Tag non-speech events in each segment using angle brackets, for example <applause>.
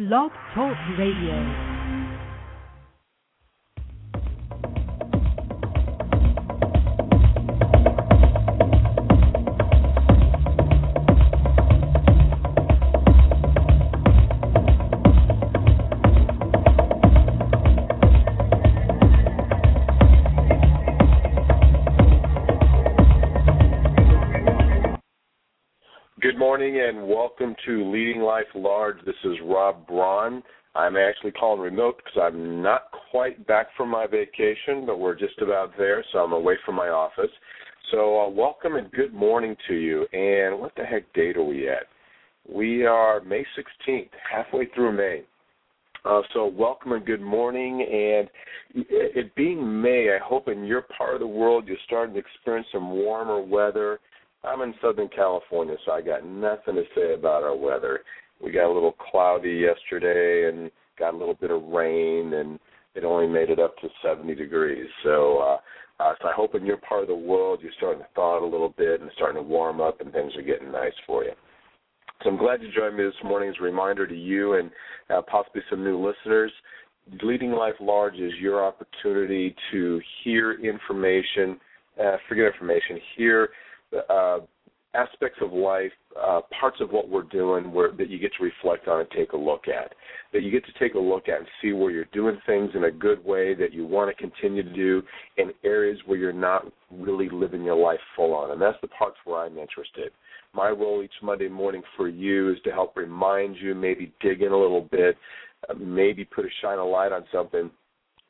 Blog Talk Radio. Welcome to Leading Life Large. This is Rob Braun. I'm actually calling remote because I'm not quite back from my vacation, but we're just about there, so I'm away from my office. So, uh, welcome and good morning to you. And what the heck date are we at? We are May 16th, halfway through May. Uh, so, welcome and good morning. And it being May, I hope in your part of the world you're starting to experience some warmer weather I'm in Southern California, so I got nothing to say about our weather. We got a little cloudy yesterday and got a little bit of rain, and it only made it up to 70 degrees. So, uh, uh, so I hope in your part of the world you're starting to thaw out a little bit and starting to warm up, and things are getting nice for you. So I'm glad you joined me this morning as a reminder to you and uh, possibly some new listeners. Leading Life Large is your opportunity to hear information, uh, forget information, hear uh, aspects of life, uh, parts of what we're doing where, that you get to reflect on and take a look at. That you get to take a look at and see where you're doing things in a good way that you want to continue to do in areas where you're not really living your life full on. And that's the parts where I'm interested. My role each Monday morning for you is to help remind you, maybe dig in a little bit, uh, maybe put a shine a light on something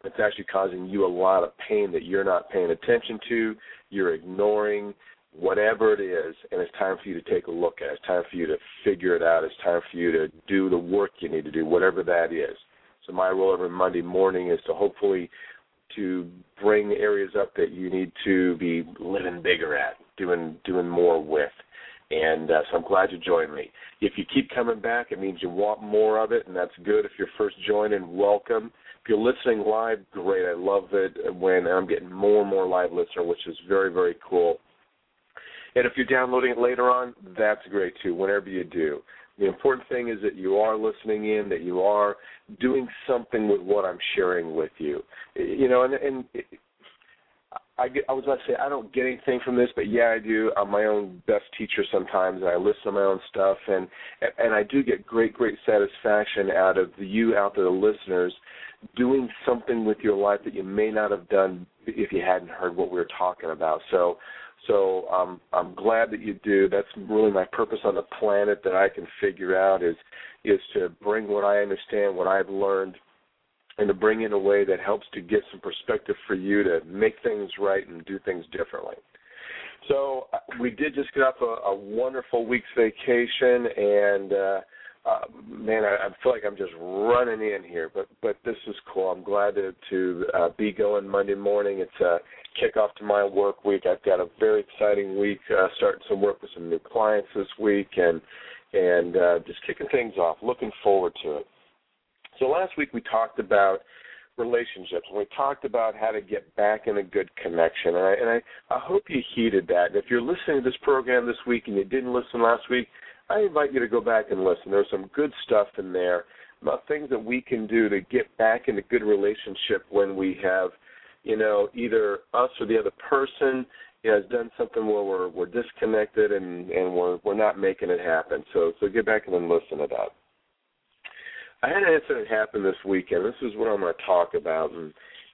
that's actually causing you a lot of pain that you're not paying attention to, you're ignoring, whatever it is, and it's time for you to take a look at it. It's time for you to figure it out. It's time for you to do the work you need to do, whatever that is. So my role every Monday morning is to hopefully to bring areas up that you need to be living bigger at, doing doing more with. And uh, so I'm glad you joined me. If you keep coming back, it means you want more of it, and that's good. If you're first joining, welcome. If you're listening live, great. I love it when I'm getting more and more live listener, which is very, very cool. And if you're downloading it later on, that's great too, whenever you do. The important thing is that you are listening in, that you are doing something with what I'm sharing with you. You know, and, and I, get, I was about to say I don't get anything from this, but yeah, I do. I'm my own best teacher sometimes, and I listen to my own stuff, and and I do get great, great satisfaction out of you out there, the listeners, doing something with your life that you may not have done if you hadn't heard what we were talking about. So so um, I'm glad that you do. That's really my purpose on the planet that I can figure out is is to bring what I understand, what I've learned, and to bring in a way that helps to get some perspective for you to make things right and do things differently. So uh, we did just get off a, a wonderful week's vacation, and uh, uh, man, I, I feel like I'm just running in here, but but this is cool. I'm glad to to uh, be going Monday morning. It's a kickoff to my work week. I've got a very exciting week, uh, starting some work with some new clients this week, and and uh, just kicking things off. Looking forward to it. So last week we talked about relationships. And we talked about how to get back in a good connection, and I, and I, I hope you heeded that. And if you're listening to this program this week and you didn't listen last week, I invite you to go back and listen. There's some good stuff in there about things that we can do to get back in a good relationship when we have, you know, either us or the other person has done something where we're we're disconnected and and we're we're not making it happen. So so get back and then listen to that. I had an incident happen this weekend. This is what I'm going to talk about, and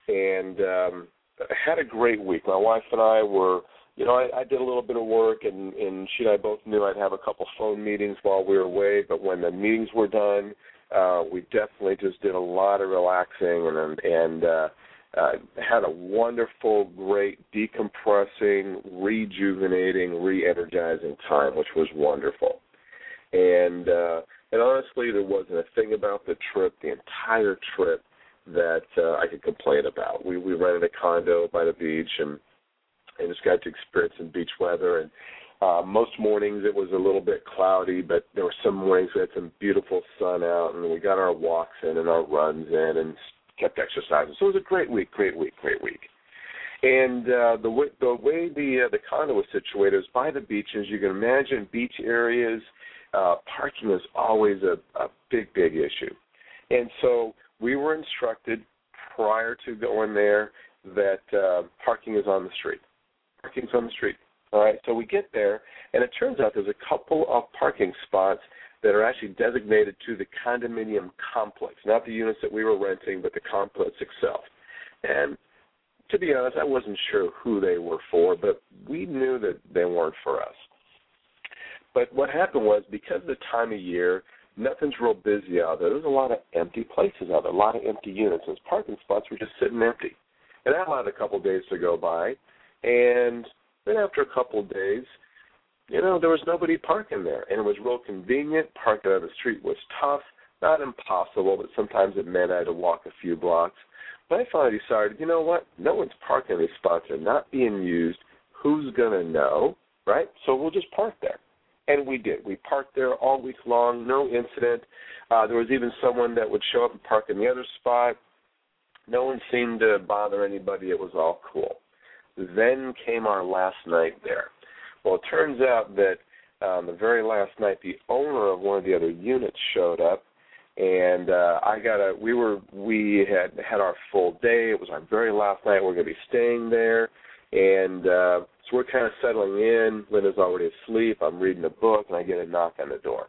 and um, I had a great week. My wife and I were you know, I, I did a little bit of work, and and she and I both knew I'd have a couple phone meetings while we were away. But when the meetings were done, uh, we definitely just did a lot of relaxing and and uh, uh, had a wonderful, great, decompressing, rejuvenating, re-energizing time, which was wonderful. And uh, and honestly, there wasn't a thing about the trip, the entire trip, that uh, I could complain about. We we rented a condo by the beach and and just got to experience some beach weather. And uh, most mornings it was a little bit cloudy, but there were some mornings we had some beautiful sun out, and we got our walks in and our runs in, and kept exercising. So it was a great week, great week, great week. And uh, the way the way the uh, the condo was situated was by the beaches. You can imagine beach areas. Uh, parking is always a, a big, big issue. And so we were instructed prior to going there that uh, parking is on the street. Parking's on the street. All right, so we get there, and it turns out there's a couple of parking spots that are actually designated to the condominium complex, not the units that we were renting, but the complex itself. And to be honest, I wasn't sure who they were for, but we knew that they weren't for us. But what happened was because of the time of year, nothing's real busy out there. There's a lot of empty places out there, a lot of empty units. Those parking spots were just sitting empty. And I allowed a couple of days to go by, and then after a couple of days, you know, there was nobody parking there, and it was real convenient. Parking on the street was tough, not impossible, but sometimes it meant I had to walk a few blocks. But I finally decided, you know what? No one's parking these spots; they're not being used. Who's gonna know, right? So we'll just park there, and we did. We parked there all week long, no incident. Uh, there was even someone that would show up and park in the other spot. No one seemed to bother anybody. It was all cool. Then came our last night there. Well, it turns out that um, the very last night, the owner of one of the other units showed up, and uh, I got a. We were we had had our full day. It was our very last night. We're going to be staying there, and uh, so we're kind of settling in. Linda's already asleep. I'm reading a book, and I get a knock on the door,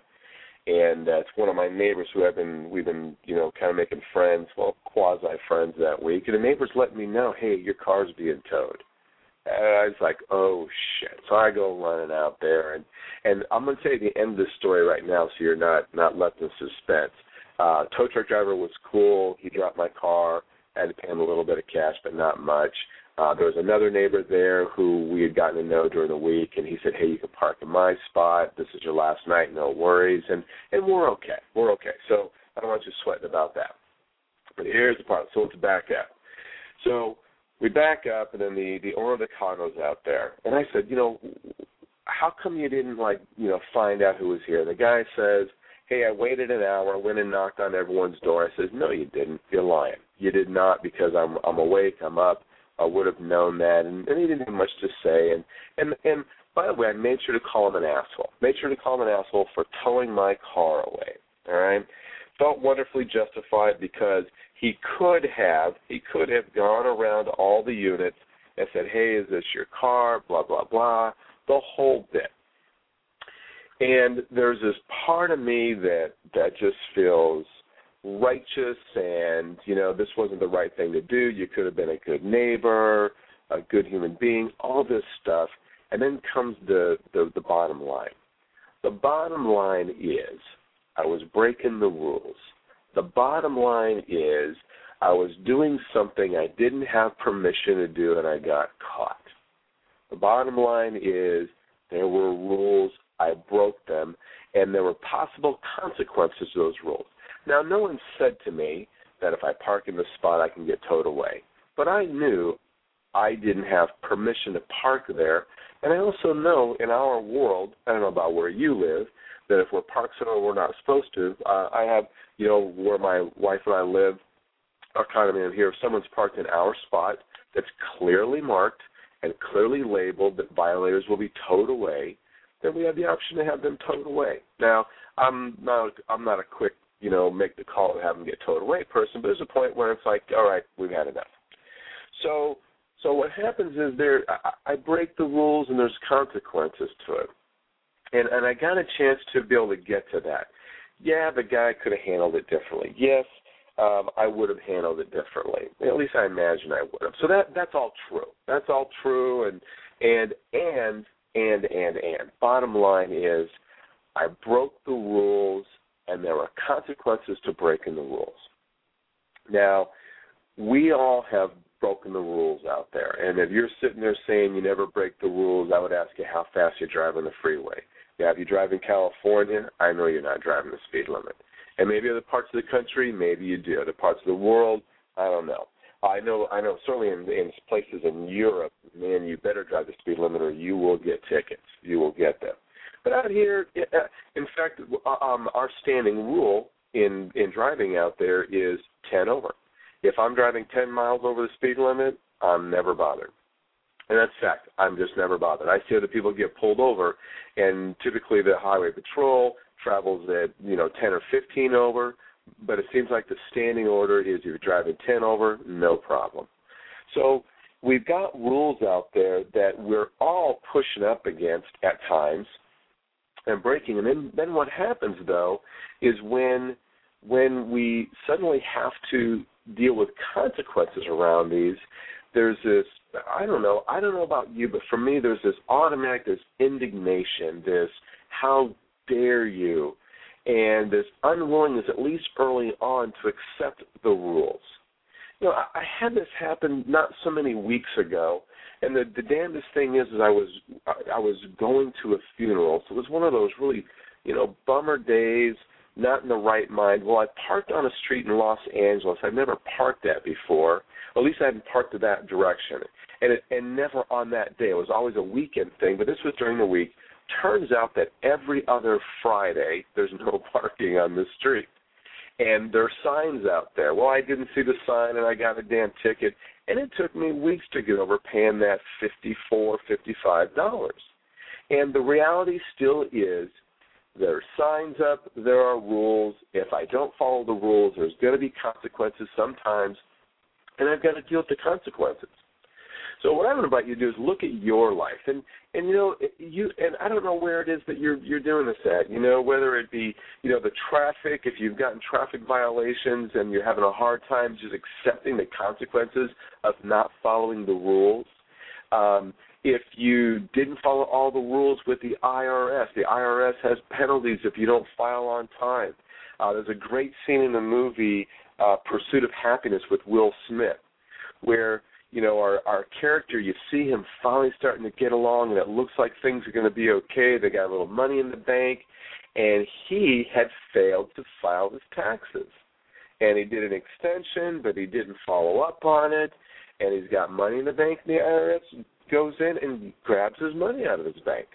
and uh, it's one of my neighbors who have been we've been you know kind of making friends, well quasi friends that week, and the neighbors let me know, hey, your car's being towed. And I was like, oh shit! So I go running out there, and and I'm gonna tell you the end of the story right now, so you're not not left in suspense. Uh, tow truck driver was cool. He dropped my car. I had to pay him a little bit of cash, but not much. Uh, there was another neighbor there who we had gotten to know during the week, and he said, "Hey, you can park in my spot. This is your last night. No worries." And and we're okay. We're okay. So I don't want you sweating about that. But here's the part. So let's back up. So we back up, and then the the owner of the condo's out there, and I said, you know, how come you didn't like you know find out who was here? The guy says, hey, I waited an hour, went and knocked on everyone's door. I says, no, you didn't. You're lying. You did not because I'm I'm awake. I'm up. I would have known that, and, and he didn't have much to say. And and and by the way, I made sure to call him an asshole. Made sure to call him an asshole for towing my car away. All right. Felt wonderfully justified because he could have he could have gone around all the units and said, "Hey, is this your car?" Blah blah blah, the whole bit. And there's this part of me that that just feels righteous, and you know this wasn't the right thing to do. You could have been a good neighbor, a good human being, all this stuff. And then comes the the, the bottom line. The bottom line is I was breaking the rules the bottom line is I was doing something I didn't have permission to do and I got caught. The bottom line is there were rules, I broke them, and there were possible consequences to those rules. Now, no one said to me that if I park in the spot, I can get towed away. But I knew I didn't have permission to park there. And I also know in our world, I don't know about where you live, that if we're parked somewhere we're not supposed to, uh, I have, you know, where my wife and I live, our condominium here, if someone's parked in our spot that's clearly marked and clearly labeled that violators will be towed away, then we have the option to have them towed away. Now, I'm not I'm not a quick, you know, make the call and have them get towed away person, but there's a point where it's like, all right, we've had enough. So so what happens is there I, I break the rules and there's consequences to it and and I got a chance to be able to get to that. Yeah, the guy could have handled it differently. Yes, um, I would have handled it differently. At least I imagine I would have. So that that's all true. That's all true. And and and and and and. Bottom line is, I broke the rules, and there are consequences to breaking the rules. Now, we all have broken the rules out there. And if you're sitting there saying you never break the rules, I would ask you how fast you drive on the freeway. Yeah, if you drive in California, I know you're not driving the speed limit. And maybe other parts of the country, maybe you do. Other parts of the world, I don't know. I know, I know. Certainly in, in places in Europe, man, you better drive the speed limit or you will get tickets. You will get them. But out here, uh, in fact, uh, um, our standing rule in in driving out there is 10 over. If I'm driving 10 miles over the speed limit, I'm never bothered. And that's fact. I'm just never bothered. I see other people get pulled over, and typically the highway patrol travels at you know 10 or 15 over. but it seems like the standing order is you're driving 10 over, no problem. So we've got rules out there that we're all pushing up against at times and breaking. And then, then what happens though is when when we suddenly have to deal with consequences around these, there's this I don't know, I don't know about you, but for me there's this automatic this indignation, this how dare you and this unwillingness at least early on to accept the rules. You know, I, I had this happen not so many weeks ago and the the damnedest thing is is I was I I was going to a funeral. So it was one of those really, you know, bummer days not in the right mind. Well, I parked on a street in Los Angeles. I've never parked that before. At least I hadn't parked to that direction. And it, and never on that day. It was always a weekend thing, but this was during the week. Turns out that every other Friday there's no <laughs> parking on this street. And there are signs out there. Well, I didn't see the sign and I got a damn ticket. And it took me weeks to get over paying that fifty four, fifty five dollars. And the reality still is there are signs up, there are rules. If I don't follow the rules, there's going to be consequences sometimes, and I've got to deal with the consequences. So what I would invite you to do is look at your life, and and you know you and I don't know where it is that you're you're doing this at. You know whether it be you know the traffic, if you've gotten traffic violations and you're having a hard time just accepting the consequences of not following the rules. Um, if you didn't follow all the rules with the IRS. The IRS has penalties if you don't file on time. Uh, there's a great scene in the movie uh, Pursuit of Happiness with Will Smith, where you know our our character, you see him finally starting to get along, and it looks like things are going to be okay. They got a little money in the bank, and he had failed to file his taxes, and he did an extension, but he didn't follow up on it, and he's got money in the bank. And the IRS goes in and grabs his money out of his bank.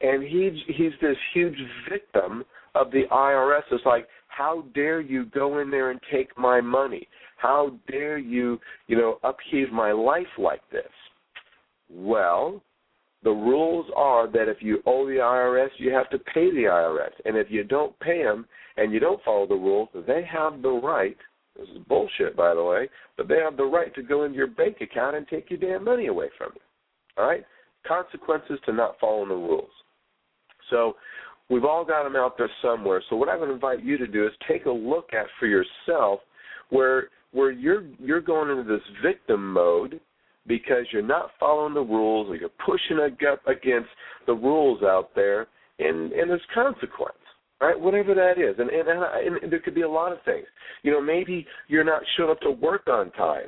And he's he's this huge victim of the IRS. It's like, how dare you go in there and take my money? How dare you, you know, upheave my life like this? Well, the rules are that if you owe the IRS, you have to pay the IRS. And if you don't pay them and you don't follow the rules, they have the right this is bullshit, by the way. But they have the right to go into your bank account and take your damn money away from you. All right? Consequences to not following the rules. So we've all got them out there somewhere. So what I would invite you to do is take a look at for yourself where where you're you're going into this victim mode because you're not following the rules or you're pushing against the rules out there and and there's consequence right? Whatever that is, and and, and and there could be a lot of things. You know, maybe you're not showing up to work on time,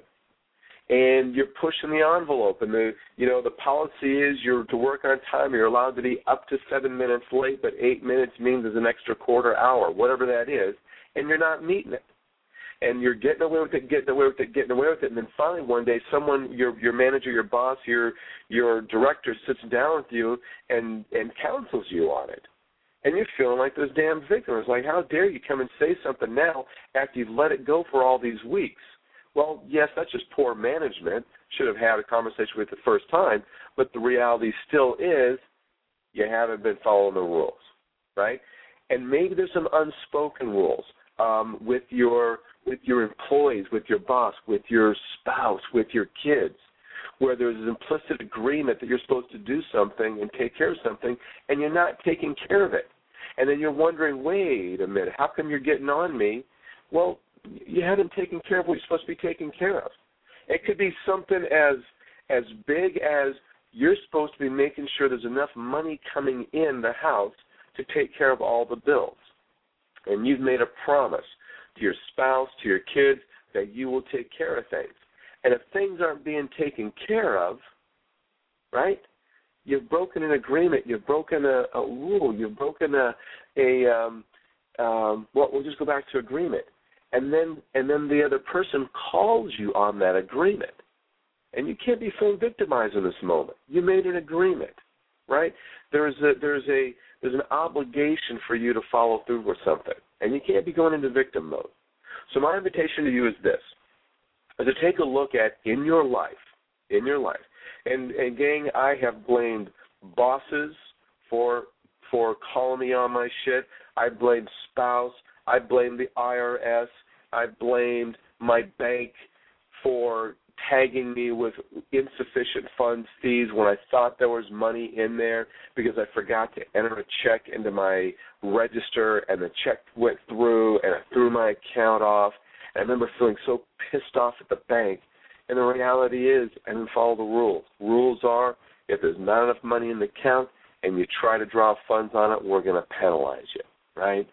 and you're pushing the envelope, and the you know the policy is you're to work on time. You're allowed to be up to seven minutes late, but eight minutes means there's an extra quarter hour, whatever that is, and you're not meeting it. And you're getting away with it, getting away with it, getting away with it, and then finally one day, someone, your your manager, your boss, your your director, sits down with you and and counsels you on it and you're feeling like those damn victims. Like, how dare you come and say something now after you've let it go for all these weeks? Well, yes, that's just poor management. Should have had a conversation with the first time, but the reality still is you haven't been following the rules, right? And maybe there's some unspoken rules um, with your with your employees, with your boss, with your spouse, with your kids, where there's an implicit agreement that you're supposed to do something and take care of something, and you're not taking care of it and then you're wondering, wait a minute, how come you're getting on me? Well, you haven't taken care of what you're supposed to be taking care of. It could be something as as big as you're supposed to be making sure there's enough money coming in the house to take care of all the bills. And you've made a promise to your spouse, to your kids, that you will take care of things. And if things aren't being taken care of, right, You've broken an agreement. You've broken a, a rule. You've broken a a um, um, well, we'll just go back to agreement, and then and then the other person calls you on that agreement, and you can't be feeling victimized in this moment. You made an agreement, right? There's a there's a there's an obligation for you to follow through with something, and you can't be going into victim mode. So my invitation to you is this: is Uh, to take a look at in your life, in your life, and and gang, I have blamed bosses for for calling me on my shit. I blamed spouse. I blamed the IRS. I blamed my bank for tagging me with insufficient funds fees when I thought there was money in there because I forgot to enter a check into my register and the check went through and I threw my account off. I remember feeling so pissed off at the bank. And the reality is, I didn't follow the rules. Rules are if there's not enough money in the account and you try to draw funds on it, we're going to penalize you, right?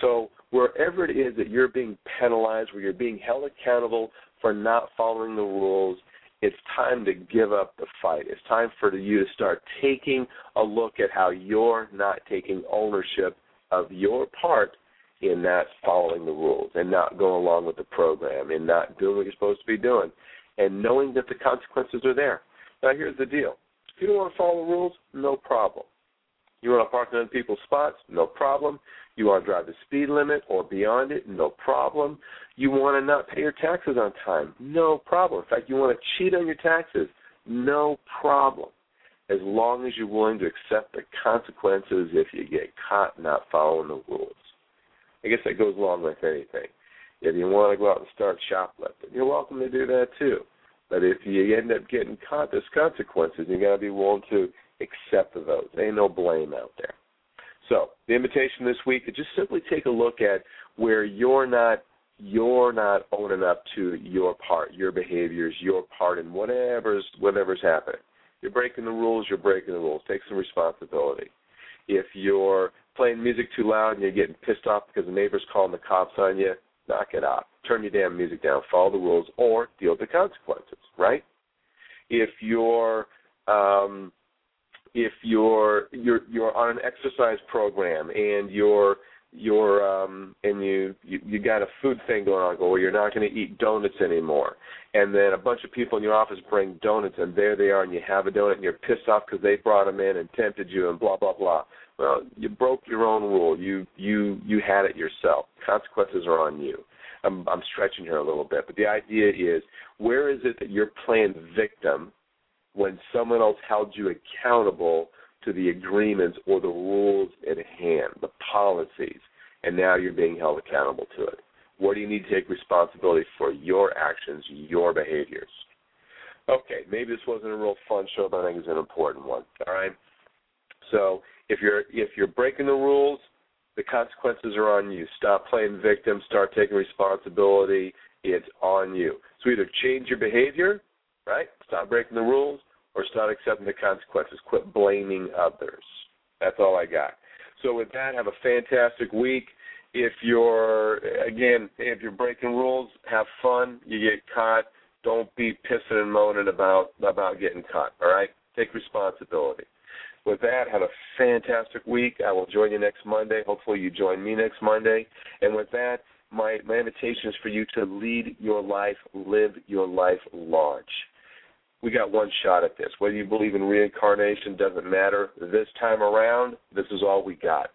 So wherever it is that you're being penalized, where you're being held accountable for not following the rules, it's time to give up the fight. It's time for you to start taking a look at how you're not taking ownership of your part in not following the rules and not going along with the program and not doing what you're supposed to be doing and knowing that the consequences are there. Now, here's the deal. If you don't want to follow the rules, no problem. You want to park in other people's spots? No problem. You want to drive the speed limit or beyond it? No problem. You want to not pay your taxes on time? No problem. In fact, you want to cheat on your taxes? No problem. As long as you're willing to accept the consequences if you get caught not following the rules. I guess that goes along with anything. If you want to go out and start shoplifting, you're welcome to do that too. But if you end up getting caught, there's consequences. You got to be willing to accept those. There ain't no blame out there. So the invitation this week is just simply take a look at where you're not you're not owning up to your part, your behaviors, your part in whatever's whatever's happening. You're breaking the rules, you're breaking the rules. Take some responsibility. If you're playing music too loud and you're getting pissed off because the neighbor's calling the cops on you, knock it off. Turn your damn music down, follow the rules, or deal with the consequences, right? If you're um if you're you're you're on an exercise program and you're you're um and you, you you got a food thing going on well you're not going to eat donuts anymore. And then a bunch of people in your office bring donuts and there they are and you have a donut and you're pissed off because they brought them in and tempted you and blah blah blah. Well you broke your own rule. You you you had it yourself. Consequences are on you. I'm i'm stretching here a little bit but the idea is where is it that you're playing victim when someone else held you accountable to the agreements or the rules at hand, the policies, and now you're being held accountable to it. Where do you need to take responsibility for your actions, your behaviors? Okay, maybe this wasn't a real fun show, but I think it's an important one. All right. So if you're if you're breaking the rules, the consequences are on you. Stop playing victim. Start taking responsibility. It's on you. So either change your behavior right? Stop breaking the rules or start accepting the consequences. Quit blaming others. That's all I got. So with that, have a fantastic week. If you're again, if you're breaking rules, have fun. You get caught, don't be pissing and moaning about about getting caught. All right, take responsibility. With that, have a fantastic week. I will join you next Monday. Hopefully, you join me next Monday. And with that, my my invitation is for you to lead your life, live your life large we got one shot at this. Whether you believe in reincarnation doesn't matter. This time around, this is all we got.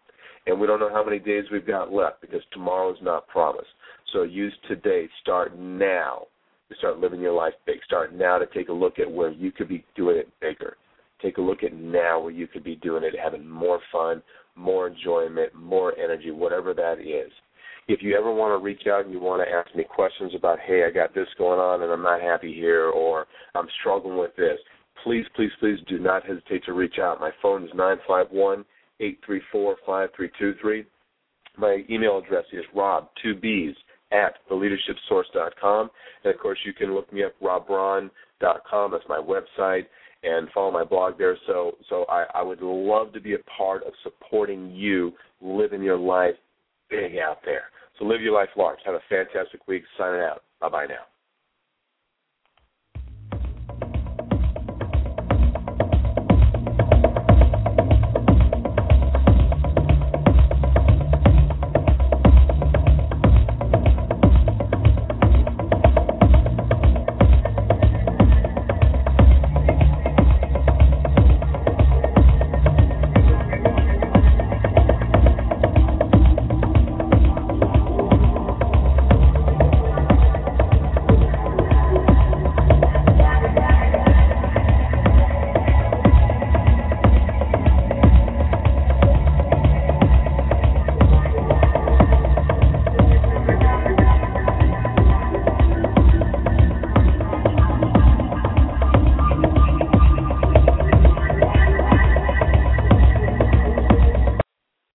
And we don't know how many days we've got left because tomorrow is not promised. So use today. Start now to start living your life big. Start now to take a look at where you could be doing it bigger. Take a look at now where you could be doing it, having more fun, more enjoyment, more energy, whatever that is if you ever want to reach out and you want to ask me questions about, hey, I got this going on and I'm not happy here, or I'm struggling with this, please, please, please do not hesitate to reach out. My phone is nine five one eight three four five three two three. My email address is rob two b's at theleadershipsource.com. And of course, you can look me up robbraun.com. That's my website and follow my blog there. So, so I, I would love to be a part of supporting you living your life big out there. So live your life large. Have a fantastic week. Signing out. Bye bye now.